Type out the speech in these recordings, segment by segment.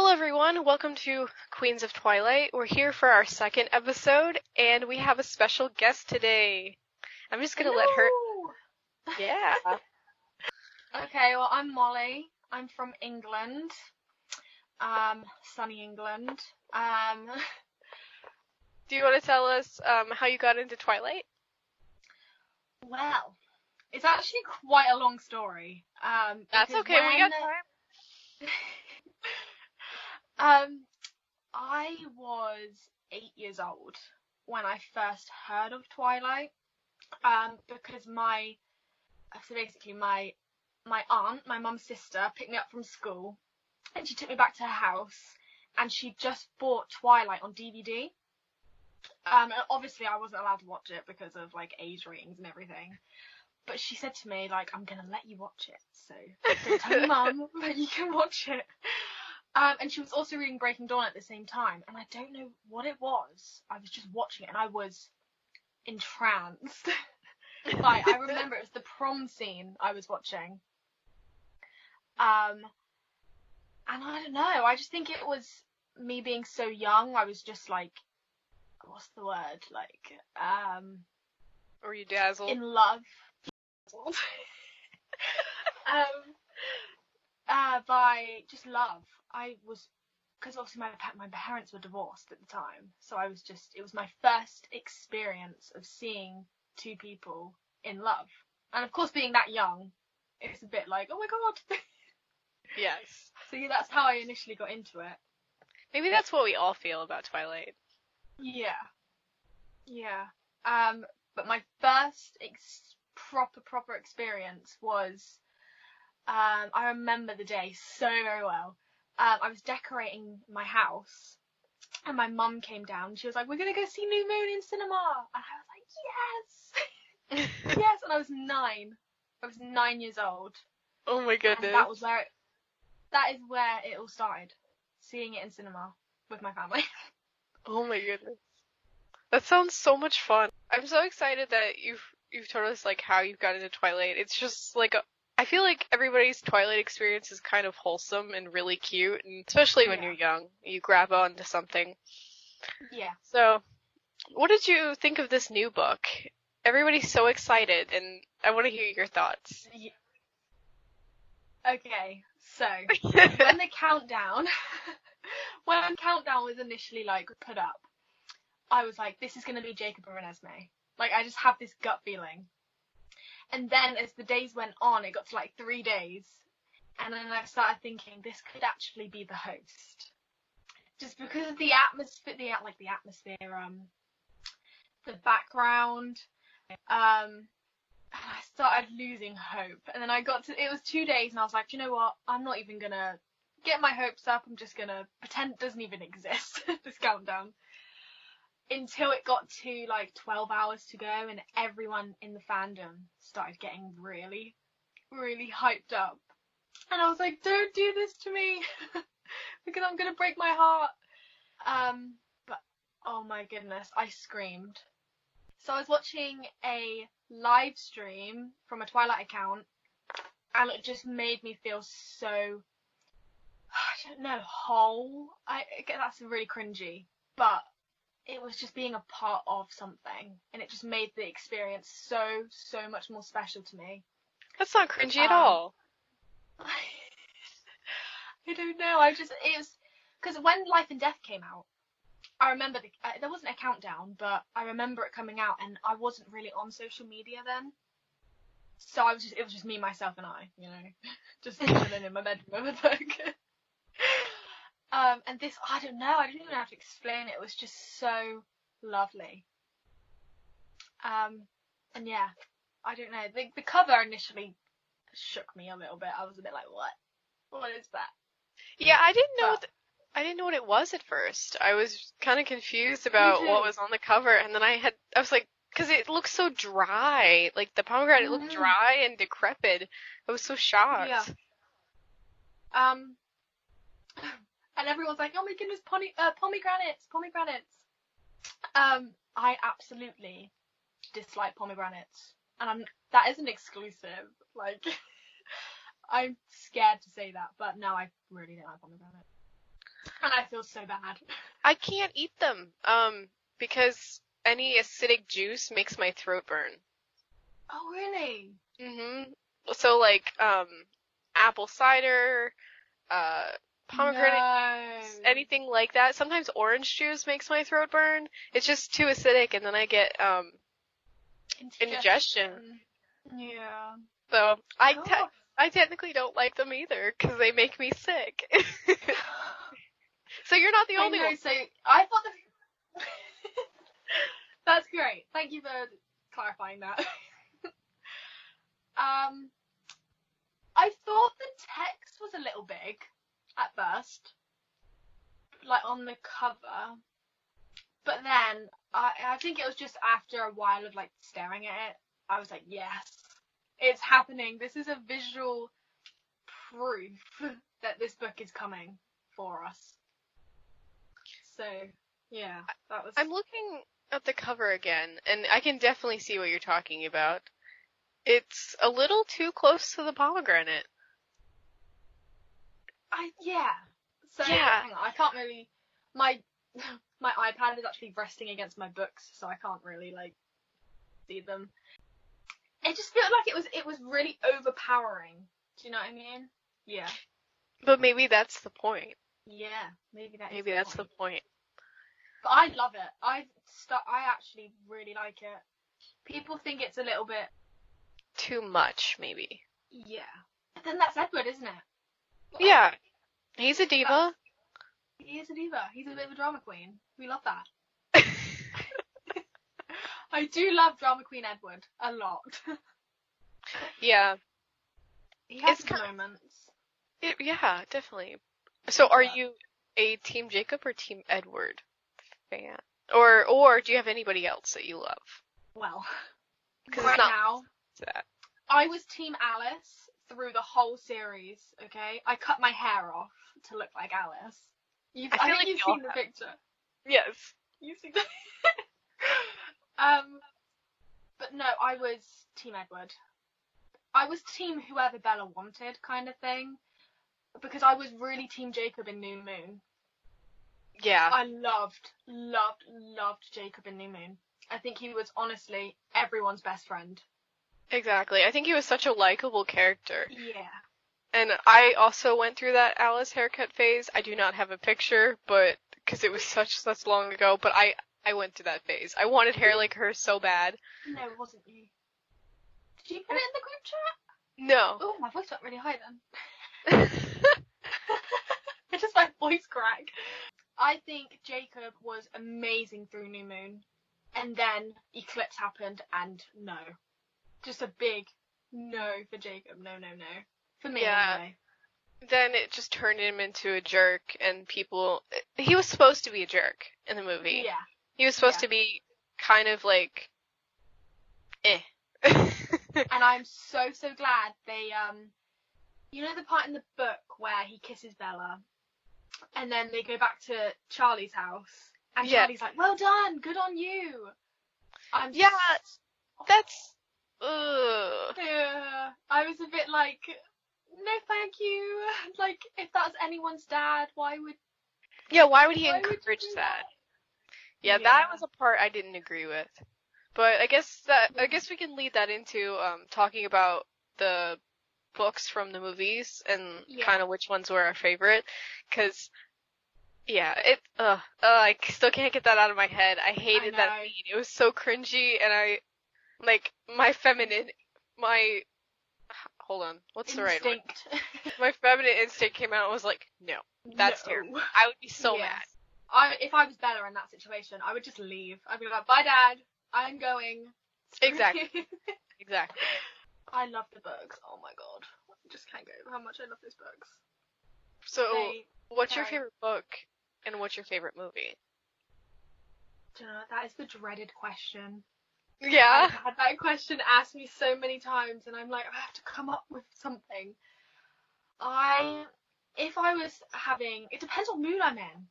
Hello, everyone. Welcome to Queens of Twilight. We're here for our second episode, and we have a special guest today. I'm just gonna let her. Yeah. Okay, well, I'm Molly. I'm from England, um, sunny England. Um, Do you want to tell us um, how you got into Twilight? well, it's actually quite a long story. Um, That's because okay. We got time. Um, I was eight years old when I first heard of Twilight. Um, because my so basically my my aunt, my mum's sister, picked me up from school, and she took me back to her house, and she just bought Twilight on DVD. Um, and obviously I wasn't allowed to watch it because of like age ratings and everything. But she said to me like, I'm gonna let you watch it, so don't tell your mum, but you can watch it. Um, and she was also reading Breaking Dawn at the same time, and I don't know what it was. I was just watching it, and I was entranced. like I remember it was the prom scene I was watching. Um, and I don't know. I just think it was me being so young. I was just like, what's the word? Like, um, Were you dazzled? in love. um, uh, by just love. I was, because obviously my my parents were divorced at the time, so I was just it was my first experience of seeing two people in love, and of course being that young, it's a bit like oh my god. yes. so yeah, that's how I initially got into it. Maybe that's what we all feel about Twilight. Yeah. Yeah. Um, but my first ex- proper proper experience was um, I remember the day so very well. Um, I was decorating my house, and my mum came down. She was like, "We're gonna go see New Moon in cinema," and I was like, "Yes, yes!" And I was nine. I was nine years old, oh my and goodness. that was where it, that is where it all started. Seeing it in cinema with my family. Oh my goodness. That sounds so much fun. I'm so excited that you've you've told us like how you've got into Twilight. It's just like a, I feel like everybody's Twilight experience is kind of wholesome and really cute, and especially when Yeah. you're young, you grab onto something. yeah. So, what did you think of this new book? Everybody's so excited, and I want to hear your thoughts. Okay, so when the countdown when countdown was initially like put up, I was like, this is gonna be Jacob and Renesmee. Like I just have this gut feeling. And then as the days went on, it got to like three days, and then I started thinking this could actually be the host, just because of the atmosphere, the like the atmosphere, um, the background, um, I started losing hope. And then I got to it was two days, and I was like, you know what? I'm not even gonna get my hopes up. I'm just gonna pretend it doesn't even exist. this countdown. Until it got to like 12 hours to go, and everyone in the fandom started getting really, really hyped up. And I was like, "Don't do this to me, because I'm gonna break my heart." Um, but oh my goodness, I screamed. So I was watching a live stream from a Twilight account, and it just made me feel so I don't know, whole. I I that's really cringy, but it was just being a part of something, and it just made the experience so so much more special to me. That's not cringy at Um, all. I don't know. I just it was because when Life and Death came out, I remember the, uh, there wasn't a countdown, but I remember it coming out, and I wasn't really on social media then. So I was just it was just me, myself, and I, you know, just chilling in my bedroom with a book. um, and this I don't know. I don't even have to explain it. It was just so lovely. Um, and yeah, I don't know. The the cover initially shook me a little bit. I was a bit like, what? What is that? Yeah, I didn't know. But- th- I didn't know what it was at first. I was kind of confused about what was on the cover, and then I had, I was like, because it looks so dry. Like the pomegranate looked Mhm. dry and decrepit. I was so shocked. Yeah. Um, and everyone's like, oh my goodness, pony, uh, pomegranates, pomegranates. Um, I absolutely dislike pomegranates, and I'm that isn't exclusive. Like, I'm scared to say that, but no, I really don't like pomegranate. And I feel so bad. I can't eat them. Um, because any acidic juice makes my throat burn. Oh really? Mhm. So like um, apple cider, uh, pomegranate, No. anything like that. Sometimes orange juice makes my throat burn. It's just too acidic, and then I get um indigestion. Yeah. So I te- God. I technically don't like them either because they make me sick. so you're not the I only know, one. So I thought the. That's great. Thank you for clarifying that. um, I thought the text was a little big at first, like on the cover, but then I I think it was just after a while of like staring at it, I was like, yes, it's happening. This is a visual proof that this book is coming for us. So yeah, that was. I'm looking at the cover again, and I can definitely see what you're talking about. It's a little too close to the pomegranate. I yeah. So Yeah. hang on, I can't really. My my iPad is actually resting against my books, so I can't really like see them. It just felt like it was it was really overpowering. Do you know what I mean? Yeah. But maybe that's the point. Yeah. Maybe that. Maybe that's the point. point. But I love it. I st- I actually really like it. People think it's a little bit. Too much, maybe. Yeah. But then that's Edward, isn't it? Yeah. He's a diva. He is a diva. He's a bit of a drama queen. We love that. I do love drama queen Edward a lot. yeah. he has It's his kind- moments. It, yeah, definitely. So are you a Team Jacob or Team Edward fan? Or or do you have anybody else that you love? Well, right now, That. I was Team Alice through the whole series. Okay, I cut my hair off to look like Alice. You've, I I, think like you've seen the picture. Yes. You've seen the. um, but no, I was Team Edward. I was Team whoever Bella wanted, kind of thing, because I was really Team Jacob in New Moon. Yeah. I loved, loved, loved Jacob in New Moon. I think he was honestly everyone's best friend. Exactly. I think he was such a likable character. Yeah. And I also went through that Alice haircut phase. I do not have a picture, but because it was such such long ago, but I I went through that phase. I wanted hair like her so bad. No, it wasn't you. Did you put it in the group chat? No. Oh, my voice went really high then. It's just my voice crack. I think Jacob was amazing through New Moon, and then Eclipse happened, and no, just a big no for Jacob. No, no, no. For me, Yeah. anyway. then it just turned him into a jerk, and people. He was supposed to be a jerk in the movie. Yeah. He was supposed Yeah. to be kind of like, eh. And I'm so so glad they um, you know the part in the book where he kisses Bella, and then they go back to Charlie's house, and Yeah. Charlie's like, "Well done, good on you." I'm Yeah, s- That's. Ugh. Yeah, I was a bit like, no, thank you. Like, if that's anyone's dad, why would? Yeah, why would he Why encourage do that? that? Yeah, Yeah. that was a part I didn't agree with. But I guess that I guess we can lead that into um talking about the books from the movies and Yeah. kind of which ones were our favorite cuz yeah, it uh, uh I still can't get that out of my head. I hated that know. scene. It was so cringy and I like my feminine my hold on. What's the right word? My feminine instinct came out and was like, "No, that's No. terrible." I would be so Yes. mad. I, if I was Bella in that situation, I would just leave. I'd be like, bye, dad. I'm going. Exactly. Exactly. I love the books. Oh my god. I just can't go over how much I love those books. So, They, what's your favorite book and what's your favorite movie? do you know, that is the dreaded question. Yeah. I've had that question asked me so many times, and I'm like, I have to come up with something. I, if I was having, it depends what mood I'm in.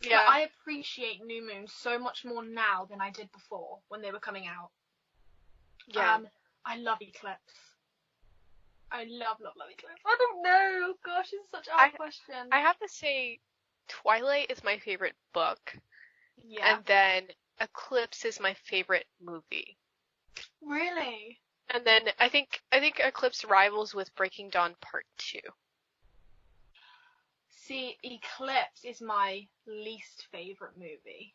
But Yeah. I appreciate New moons so much more now than I did before when they were coming out. yeah. Um, I love Eclipse. I love, love, love Eclipse. I don't know. Gosh, it's such a hard I- question. I have to say, Twilight is my favorite book, Yeah. and then Eclipse is my favorite movie. really? And then I think I think Eclipse rivals with Breaking Dawn Part 2. See, Eclipse is my least favorite movie.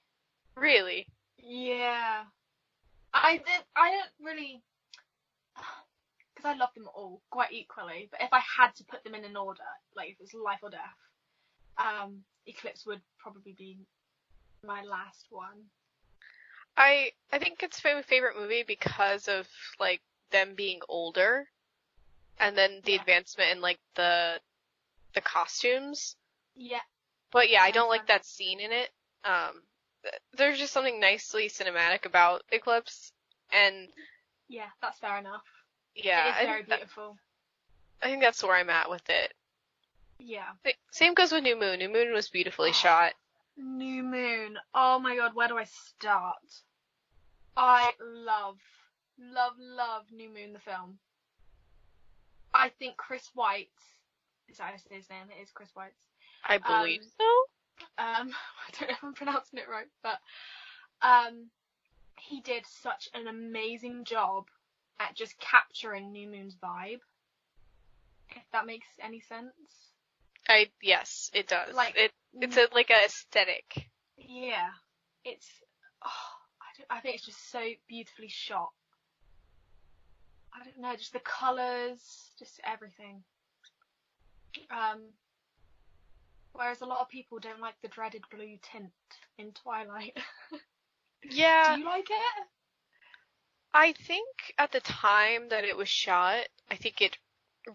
Really? Yeah. I did, I don't really because I love them all quite equally. But if I had to put them in an order, like if it was life or death, um, Eclipse would probably be my last one. I I think it's my favorite movie because of like them being older, and then the Yeah. advancement in like the the costumes. Yeah. But yeah, I don't like that scene in it. Um, there's just something nicely cinematic about Eclipse, and Yeah, that's fair enough. yeah, it is I very think, that- beautiful. I think that's where I'm at with it. Yeah. Same goes with New Moon. New Moon was beautifully Oh. shot. New Moon. Oh my god, where do I start? I love, love, love New Moon the film. I think Chris White, is that his name? It is Chris White. I believe Um, so. Um, I don't know if I'm pronouncing it right, but um, he did such an amazing job at just capturing New Moon's vibe. If that makes any sense. I yes, it does. Like- it it's a like a aesthetic. Yeah, it's. Oh, I, think it's just so beautifully shot. I don't know, just the colours, just everything. Um, whereas a lot of people don't like the dreaded blue tint in Twilight. Yeah, Do you like it? I think at the time that it was shot, I think it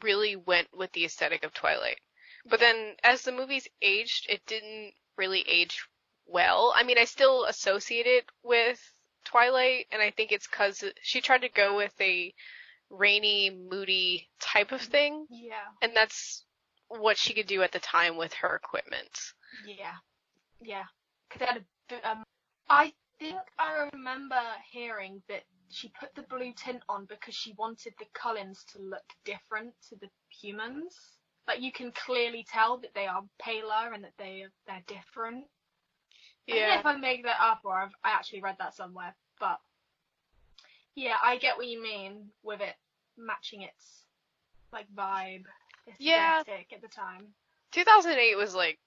really went with the aesthetic of Twilight. But then as the movies aged, it didn't really age well. I mean, I still associate it with Twilight, and I think it's because she tried to go with a rainy, moody type of thing, Yeah, and that's what she could do at the time with her equipment. yeah, yeah. Because had a, um, I think I remember hearing that she put the blue tint on because she wanted the Cullens to look different to the humans. Like you can clearly tell that they are paler and that they they're different. I don't know Yeah. if I make that up or I've, I actually read that somewhere, but yeah, I get what you mean with it matching its like vibe, Yeah. at the time. 2008 was like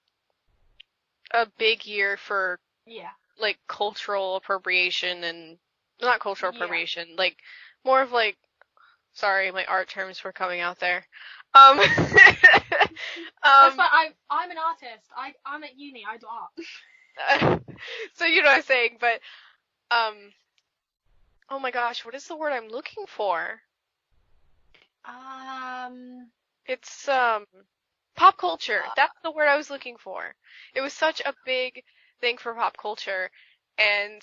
a big year for Yeah, like cultural appropriation and not cultural Yeah. appropriation, like more of like sorry, my art terms were coming out there. Um, that's um why I'm I'm an artist. I I'm at uni. I do art. so you know what I'm saying, but um oh my gosh, what is the word I'm looking for? Um, It's um pop culture. That's the word I was looking for. It was such a big thing for pop culture and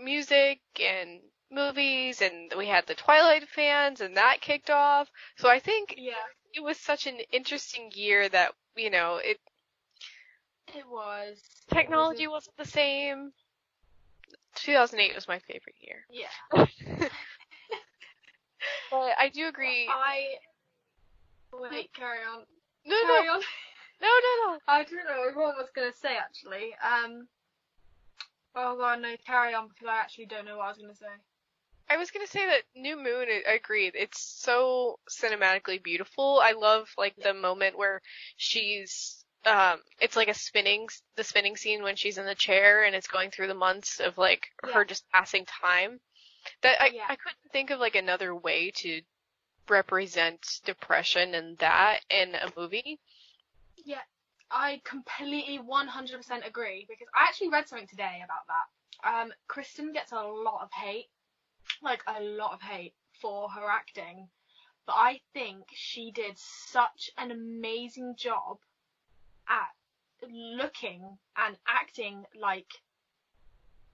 music and movies and we had the Twilight fans and that kicked off. So I think yeah, it was such an interesting year that, you know, it it was. technology was wasn't the same. 2008 was my favorite year. yeah. But I do agree. I wait. Carry on. No, no, Carry no, on. no, no. I don't know what I was gonna say actually. Um. Oh god, no, carry on because I actually don't know what I was gonna say. I was gonna say that New Moon. I I agree. It's so cinematically beautiful. I love like the moment where she's. Um, it's like a spinning, the spinning scene when she's in the chair and it's going through the months of like Yeah. her just passing time. That I, Yeah. I couldn't think of like another way to represent depression and that in a movie. Yeah, I completely 100% agree because I actually read something today about that. Um, Kristen gets a lot of hate, like a lot of hate for her acting, but I think she did such an amazing job at looking and acting like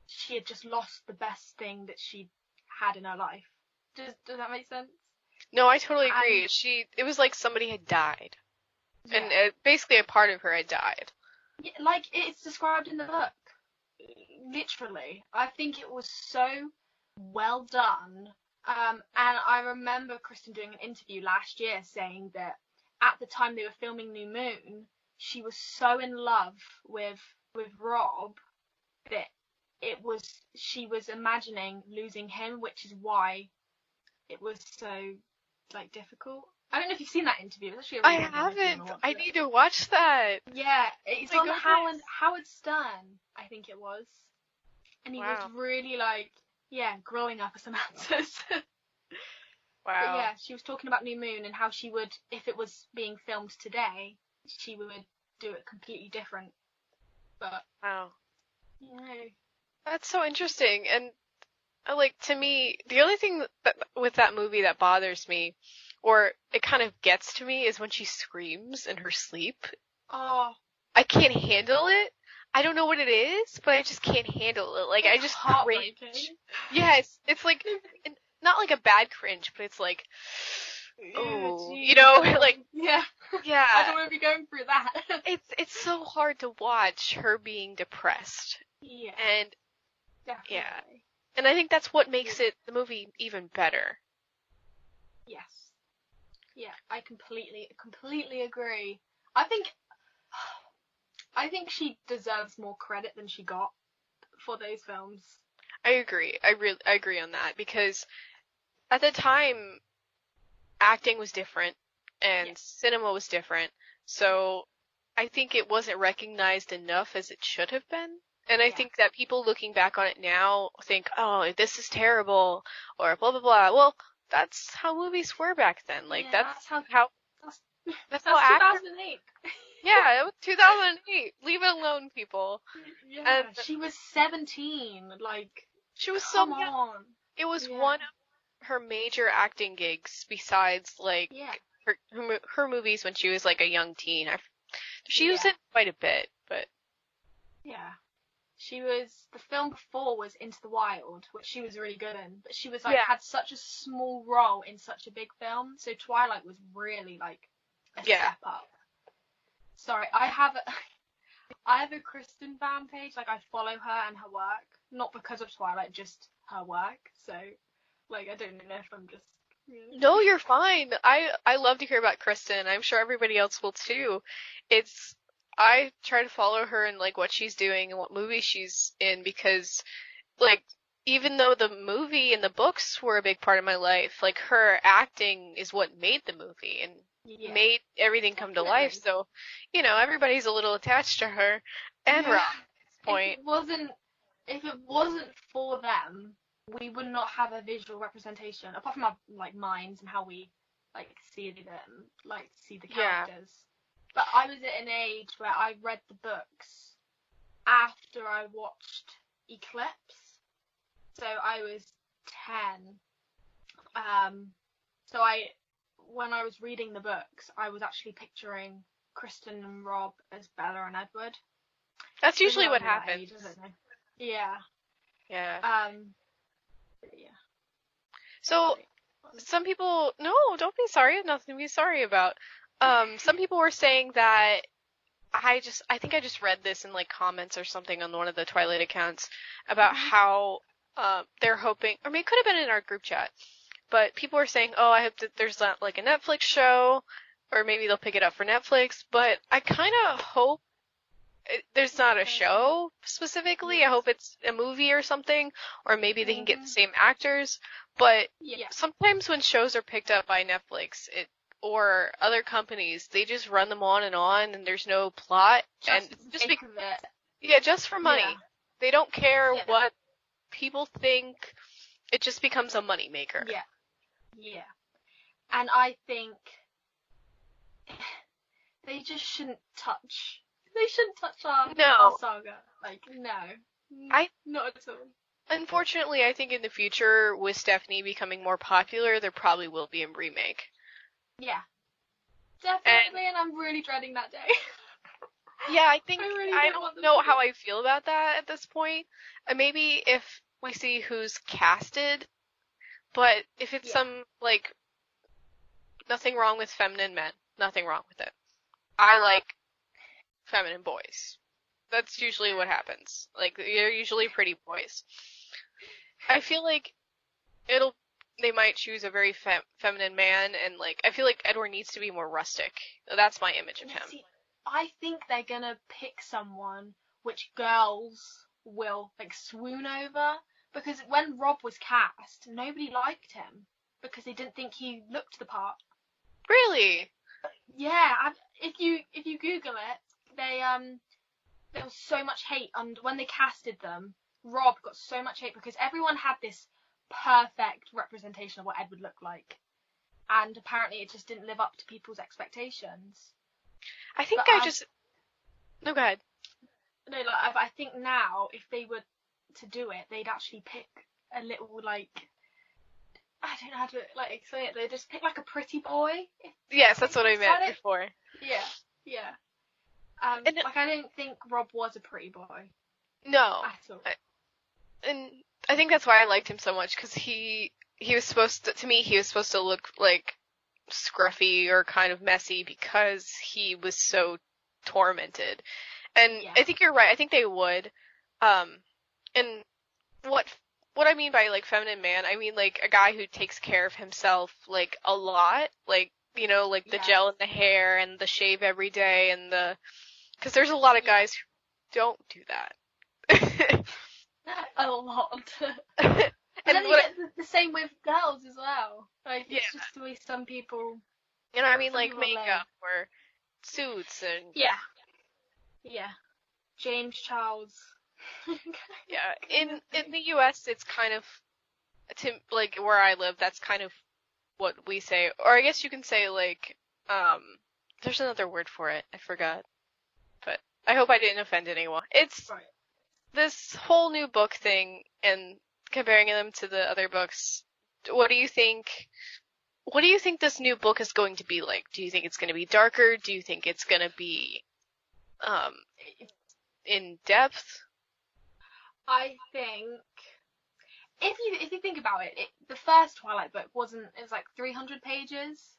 she had just lost the best thing that she had in her life. Does does that make sense? No, I totally agree. And- she, it was like somebody had died, and Yeah. uh, basically a part of her had died. Yeah, like it's described in the book. Literally. I think it was so well done. Um, and I remember Kristen doing an interview last year saying that at the time they were filming New Moon, she was so in love with with Rob that it was she was imagining losing him, which is why it was so like difficult. I don't know if you've seen that interview. It's actually a I really good one if you haven't. I need to watch that. Yeah, oh it's my on goodness. Howard Howard Stern, I think it was, and he Wow. was really like, yeah, growing up as some answers. But Wow. yeah, she was talking about New Moon and how she would, if it was being filmed today, she would do it completely different. But Wow. you know, That's so interesting. And uh, like to me, the only thing that, with that movie that bothers me, or it kind of gets to me, is when she screams in her sleep. oh, I can't handle it. I don't know what it is, but I just can't handle it. Like I it's just heartbreaking. cringe. Yeah, it's it's like not like a bad cringe, but it's like, oh, you know, like yeah, yeah. I don't want to be going through that. it's it's so hard to watch her being depressed, yeah, and definitely. and I think that's what makes it the movie even better. Yes. Yeah, I completely, completely agree. I think, I think she deserves more credit than she got for those films. I agree. I really I agree on that because at the time acting was different and Yeah. cinema was different. So I think it wasn't recognized enough as it should have been. And I Yeah. think that people looking back on it now think, "Oh, this is terrible," or blah blah blah. Well, that's how movies were back then. Like Yeah, that's, that's how- how That's, that's that's how actors. 2008. Yeah, it was 2008. Leave it alone, people. Yeah, And- she was 17. Like, She was so young. on. It was Yeah. one of her major acting gigs besides like Yeah. her her, her movies when she was like a young teen. I, she was Yeah. in quite a bit, but Yeah. She was the film before was Into the Wild, which she was really good in, but she was like Yeah. had such a small role in such a big film. So Twilight was really like a Yeah. step up. Sorry, I have a I have a Kristen fan page, like I follow her and her work, not because of Twilight, just her work. So like I don't know if I'm just no, you're fine. I I love to hear about Kristen. I'm sure everybody else will too. It's I try to follow her and like what she's doing and what movies she's in because like even though the movie and the books were a big part of my life, like her acting is what made the movie and yeah. made everything come to life. So, you know, everybody's a little attached to her and Yeah. Rob at this point. If it wasn't if it wasn't for them, we would not have a visual representation apart from our like minds and how we like see them, like see the Yeah. characters. But I was at an age where I read the books after I watched Eclipse. So I was 10. Um so I when I was reading the books, I was actually picturing Kristen and Rob as Bella and Edward. That's usually what happens. age, I don't know. Yeah. Yeah. Um. So some people, no, don't be sorry. Nothing to be sorry about. Um, some people were saying that I just, I think I just read this in like comments or something on one of the Twilight accounts about Mhm. how um, they're hoping, or maybe it could have been in our group chat, but people were saying, oh, I hope that there's not like a Netflix show, or maybe they'll pick it up for Netflix. But I kind of hope it, there's not a show specifically. I hope it's a movie or something, or maybe they can get the Mhm. same actors. But Yeah. sometimes when shows are picked up by Netflix, it or other companies, they just run them on and on, and there's no plot, and Just, just think be, of it. yeah, just for money. Yeah. They don't care Yeah. what people think. It just becomes a money maker. Yeah. Yeah. And I think they just shouldn't touch. They shouldn't touch on No. our saga. Like no. I- not at all. Unfortunately, I think in the future, with Stephenie becoming more popular, there probably will be a remake. Yeah. Definitely, and, I'm really dreading that day. Yeah, I think I I, really don't don't know how I feel about that at this point. Uh, maybe if we see who's casted, but if it's Yeah. some like nothing wrong with feminine men, nothing wrong with it. I like feminine boys. That's usually what happens. Like they're usually pretty boys. I feel like it'll they might choose a very fem- feminine man and like I feel like Edward needs to be more rustic. That's my image of him. See, I think they're gonna pick someone which girls will like swoon over because when Rob was cast, nobody liked him because they didn't think he looked the part. Really? Yeah, I, if you if you Google it, they um there was so much hate, and when they casted them, Rob got so much hate because everyone had this perfect representation of what Ed would look like, and apparently it just didn't live up to people's expectations. I think But I just. No, go ahead. No, like I, I think now if they were to do it, they'd actually pick a little like I don't know how to like explain it. They just pick like a pretty boy. Yes, that's what I meant before. yeah, yeah. Um, And like I don't think Rob was a pretty boy No, at all. and I think that's why I liked him so much because he he was supposed to, to me he was supposed to look like scruffy or kind of messy because he was so tormented. And Yeah. I think you're right. I think they would. Um, and what what I mean by like feminine man, I mean like a guy who takes care of himself like a lot, like you know, like the Yeah. gel in the hair and the shave every day and the because there's a lot of guys who don't do that. a lot. and then you what, get the, same with girls as well. Like it's just the way some people. you know, I mean like makeup or suits and Yeah. Yeah. James Charles. yeah. In in the U.S., it's kind of to like where I live. That's kind of what we say, or I guess you can say like um. There's another word for it. I forgot, I hope I didn't offend anyone. It's Right. this whole new book thing and comparing them to the other books. What do you think? What do you think this new book is going to be like? Do you think it's going to be darker? Do you think it's going to be um in depth? I think if you if you think about it, it the first Twilight book wasn't it was like 300 pages.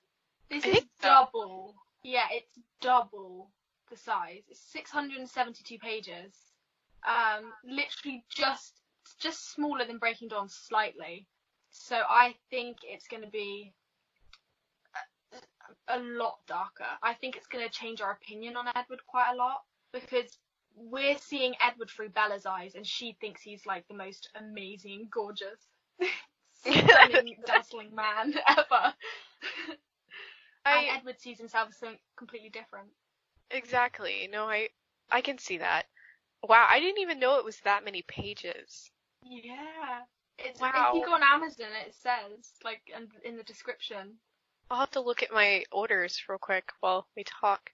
This is think so. double. Yeah, it's double the size. It's 672 pages. Um, literally just just smaller than Breaking Dawn slightly. So I think it's going to be a, a lot darker. I think it's going to change our opinion on Edward quite a lot because we're seeing Edward through Bella's eyes, and she thinks he's like the most amazing, gorgeous, stunning, dazzling man ever. I and Edward sees himself as something completely different. Exactly. No, I I can see that. Wow, I didn't even know it was that many pages. Yeah. It's, Wow. If you go on Amazon, it says like in, in the description. I'll have to look at my orders real quick while we talk.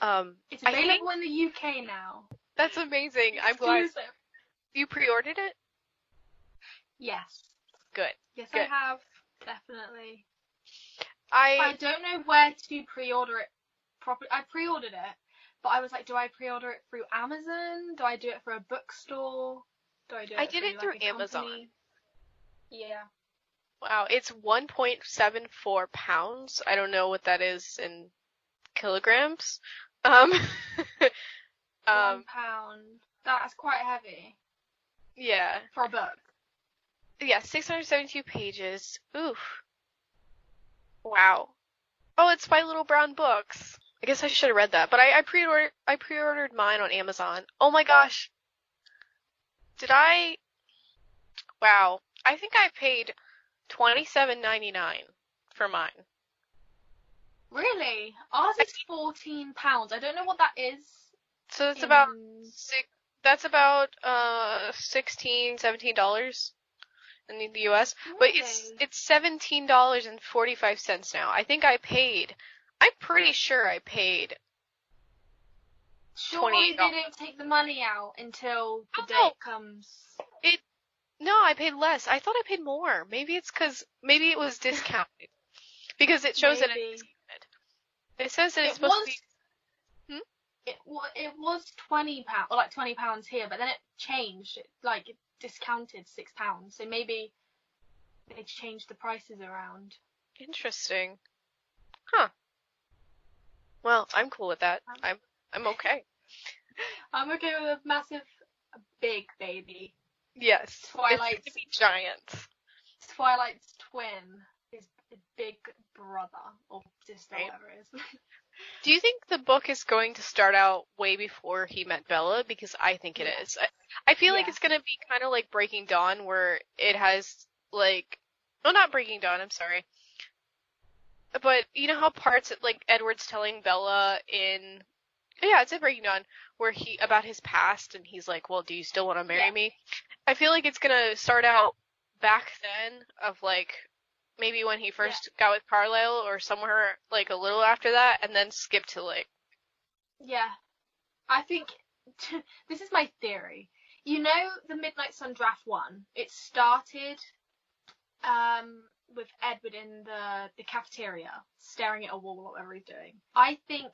Um, It's I think- available in the UK now. that's amazing. I'm glad you pre-ordered it. Yes. Good. Yes, Good. I have definitely. I I don't know where to pre-order it properly. I pre-ordered it, but I was like, do I pre-order it through Amazon? Do I do it for a bookstore? Do I do it? I did it through, like, through a Amazon. company? Yeah. wow, it's 1.74 pounds. I don't know what that is in kilograms. Um, One um, pound. That's quite heavy yeah, for a book. yeah, 672 pages. Oof. Wow. Oh, it's by Little Brown Books. I guess I should have read that, but I, I pre-ordered I pre-ordered mine on Amazon. Oh my gosh. Did I? Wow. I think I paid twenty seven ninety nine for mine. Really? Ours is fourteen pounds. I don't know what that is. So that's in- about six. That's about uh sixteen, seventeen dollars in the- the U.S. But it's it's seventeen dollars and forty five cents now. I think I paid. I'm pretty sure I paid. Surely $28. they don't take the money out until the Oh, date comes. No, I paid less. I thought I paid more. Maybe it's because maybe it was discounted because it shows that Maybe. it's it says that it's It supposed was. to be. Hmm? It was it was twenty pound or like twenty pounds here, but then it changed. It, like it discounted six pounds. So maybe they changed the prices around. Interesting. Huh. Well, I'm cool with that. Um, I'm I'm okay. I'm okay with a massive, big baby. Yes. Twilight's- gonna be giant. Twilight's twin, his, big brother or sister, Right. whatever it is. Do you think the book is going to start out way before he met Bella? Because I think it Yeah. is. I, I feel like it's going to be kind of like Breaking Dawn, where it has like, well, not Breaking Dawn. I'm sorry. But you know how parts like Edward's telling Bella in, yeah, it's in Breaking Dawn, where he about his past, and he's like, "Well, do you still want to marry Yeah. me?" I feel like it's gonna start out back then of like maybe when he first got with Carlisle or somewhere like a little after that, and then skip to like Yeah. I think this is my theory. You know the Midnight Sun draft one? It started um with Edward in the the cafeteria staring at a wall or whatever he's doing. I think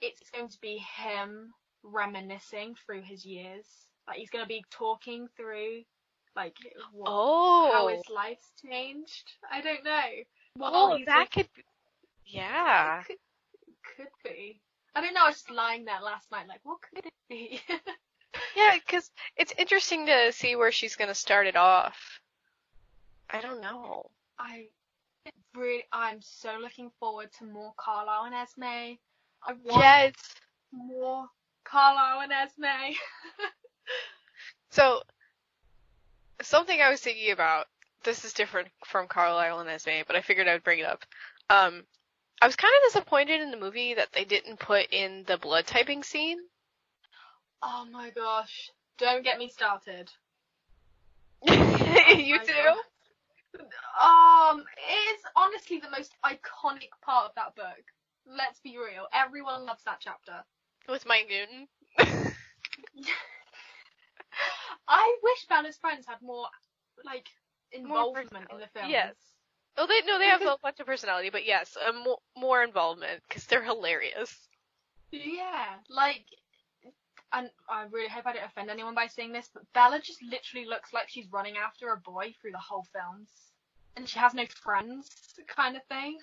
it's going to be him reminiscing through his years. Like he's going to be talking through like what, oh how his life's changed. I don't know. What oh that could be, yeah could, could be. I don't know. I was just lying there last night, like, what could it be? yeah because it's interesting to see where she's gonna start it off. I don't know. I really, I'm so looking forward to more Carlisle and Esme. I want Yes. more Carlisle and Esme. So something I was thinking about. This is different from Carlisle and Esme, but I figured I would bring it up. Um, I was kind of disappointed in the movie that they didn't put in the blood typing scene. oh my gosh! Don't get me started. you do. too? Um, it is honestly the most iconic part of that book. Let's be real. Everyone loves that chapter. With Mike Newton. I wish Bella's friends had more, like, More involvement in the film. Yes. Oh, they no, they have a bunch of personality, but yes, um, more, more involvement because they're hilarious. Yeah, like, and I really hope I don't offend anyone by saying this, but Bella just literally looks like she's running after a boy through the whole films, and she has no friends, kind of thing.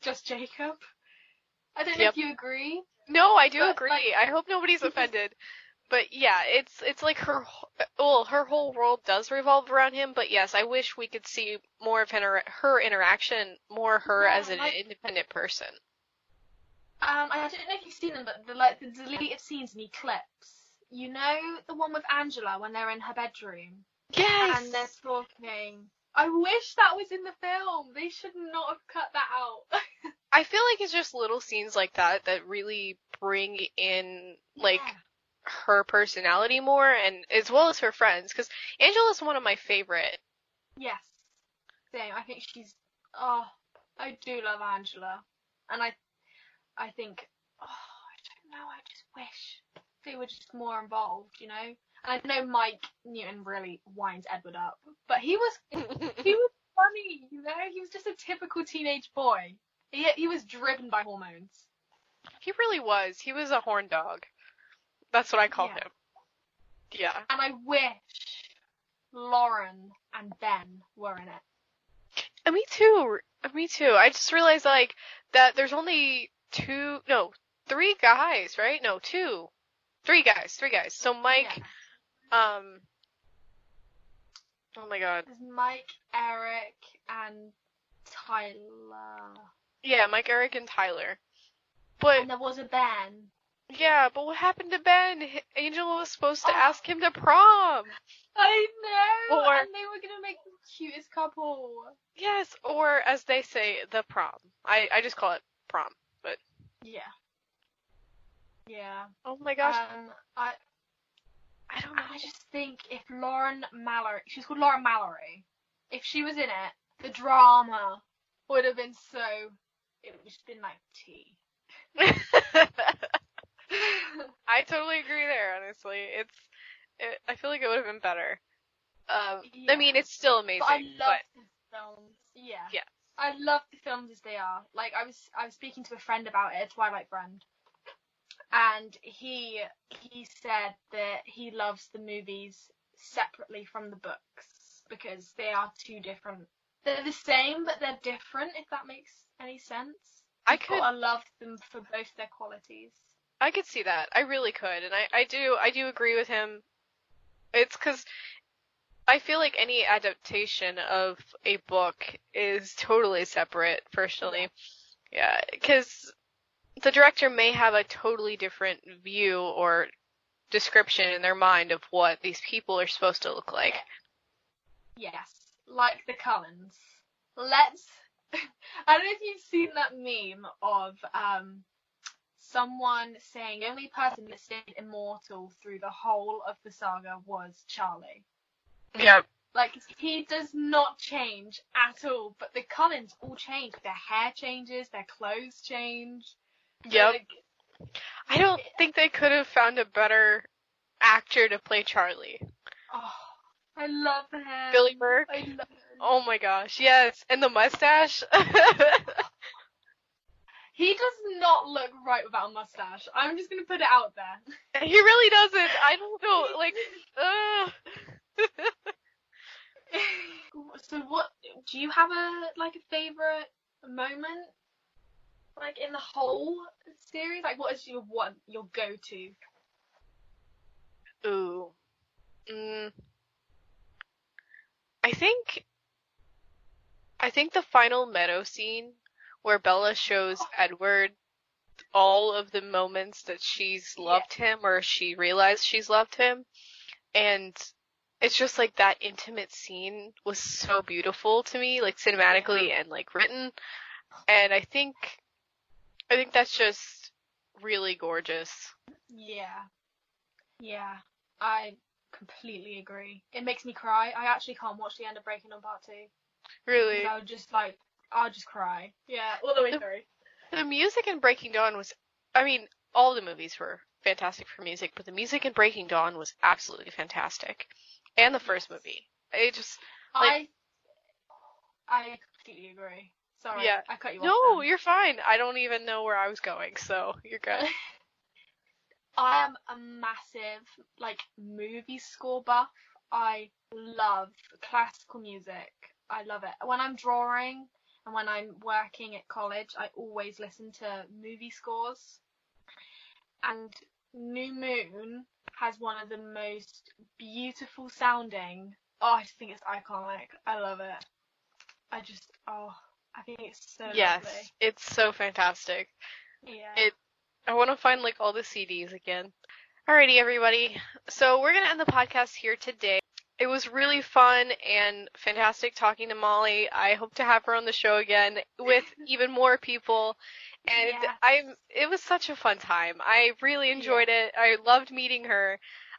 Just Jacob. I don't know Yep. if you agree. No, I do But, agree. like- I hope nobody's offended. But yeah, it's it's like her well, her whole world does revolve around him. But yes, I wish we could see more of her, her interaction, more her Yeah, as an like- independent person. Um, I don't know if you've seen them, but the like the deleted scenes and Eclipse. You know the one with Angela when they're in her bedroom Yes. and they're talking. I wish that was in the film. They should not have cut that out. I feel like it's just little scenes like that that really bring in like Yeah. her personality more, and as well as her friends. Because Angela's one of my favorite. Yes. Same. I think she's. Oh, I do love Angela, and I, I think. Oh, I don't know. I just wish they were just more involved. You know. And I know Mike Newton really winds Edward up, but he was he was funny. You know, he was just a typical teenage boy. He he was driven by hormones. He really was. He was a horn dog. That's what I call Yeah. him. Yeah. And I wish Lauren and Ben were in it. Uh, Me too. Me too. I just realized like that there's only two, no, three guys, right? No, two, three guys, three guys. So Mike, Yeah. um, oh my god, There's Mike, Eric, and Tyler. yeah, Mike, Eric, and Tyler. But And there was a Ben. yeah, but what happened to Ben? H- Angela was supposed to Oh. ask him to prom. I know. Or- and they were gonna make the cutest couple. Yes, or as they say, the prom. I I just call it prom. Yeah. Yeah. oh my gosh, Um, I I don't know. I just think if Lauren Mallory, she's called Lauren Mallory, if she was in it, the drama would have been so. It would just been like tea. I totally agree there. Honestly, it's. It, I feel like it would have been better. Um, Yeah. I mean, it's still amazing, But I love but the films. Yeah. Yeah. I love the films as they are. Like I was I was speaking to a friend about it, a Twilight friend. And he he said that he loves the movies separately from the books because they are two different. They're the same but they're different if that makes any sense. I could I love them for both their qualities. I could see that. I really could, and I I do I do agree with him. It's because I feel like any adaptation of a book is totally separate. Personally, yeah, because the director may have a totally different view or description in their mind of what these people are supposed to look like. Yes, like the Cullens. Let's. I don't know if you've seen that meme of um, someone saying the only person that stayed immortal through the whole of the saga was Charlie. Yeah. Like he does not change at all, but the Cullens all change. Their hair changes, their clothes change. Yep. Like, I don't think they could have found a better actor to play Charlie. oh, I love him. Billy Burke. I love him. Oh my gosh, yes, and the mustache. He does not look right without a mustache. I'm just gonna put it out there. he really doesn't. I don't know, like, uh. so what? Do you have a like a favorite moment, like in the whole series? Like, what is your one your go to? Ooh. Mm. I think. I think the final meadow scene where Bella shows Edward all of the moments that she's loved him or she realized she's loved him. And it's just like that intimate scene was so beautiful to me, like cinematically mm-hmm. and like written. And I think, I think that's just really gorgeous. Yeah, yeah, I completely agree. It makes me cry. I actually can't watch the end of Breaking Dawn Part Two. Really. I would just like, I'll just cry. Yeah, all the way The- through. The music in Breaking Dawn was, I mean, all the movies were fantastic for music, but the music in Breaking Dawn was absolutely fantastic. And the first movie. I just, like- I, I completely agree. Sorry, Yeah. I cut you no, off. then. you're fine. I don't even know where I was going, so you're good. I am a massive like movie score buff. I love classical music. I love it. When I'm drawing and when I'm working at college, I always listen to movie scores. And New Moon has one of the most beautiful sounding. Oh, I just think it's iconic. I love it. I just oh, I think it's so yes, lovely. it's so fantastic. Yeah. It- I want to find like all the CDs again. Alrighty, everybody. So we're gonna end the podcast here today. It was really fun and fantastic talking to Molly. I hope to have her on the show again with even more people. And Yeah. I'm it was such a fun time. I really enjoyed it. I loved meeting her.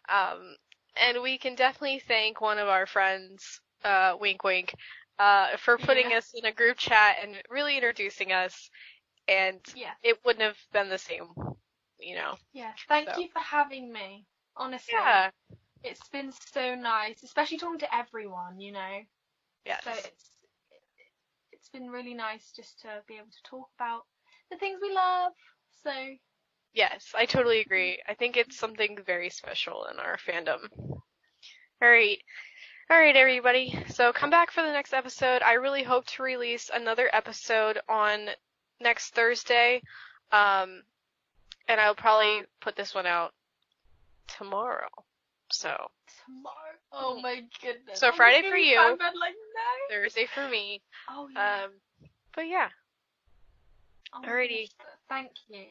Um and we can definitely thank one of our friends, uh wink wink, uh for putting Yeah. us in a group chat and really introducing us. And yeah. it wouldn't have been the same, you know. Yeah. Thank So. you for having me. Honestly. Yeah. It's been so nice, especially talking to everyone, you know. Yes. So it's it's been really nice just to be able to talk about the things we love. So Yes, I totally agree. I think it's something very special in our fandom. Alright. Alright, everybody. So come back for the next episode. I really hope to release another episode on next Thursday. Um, and I'll probably put this one out tomorrow. So, tomorrow. Oh my goodness. So Friday for you. like. Thursday for me. Oh yeah. Um, but yeah. Oh alrighty. Thank you.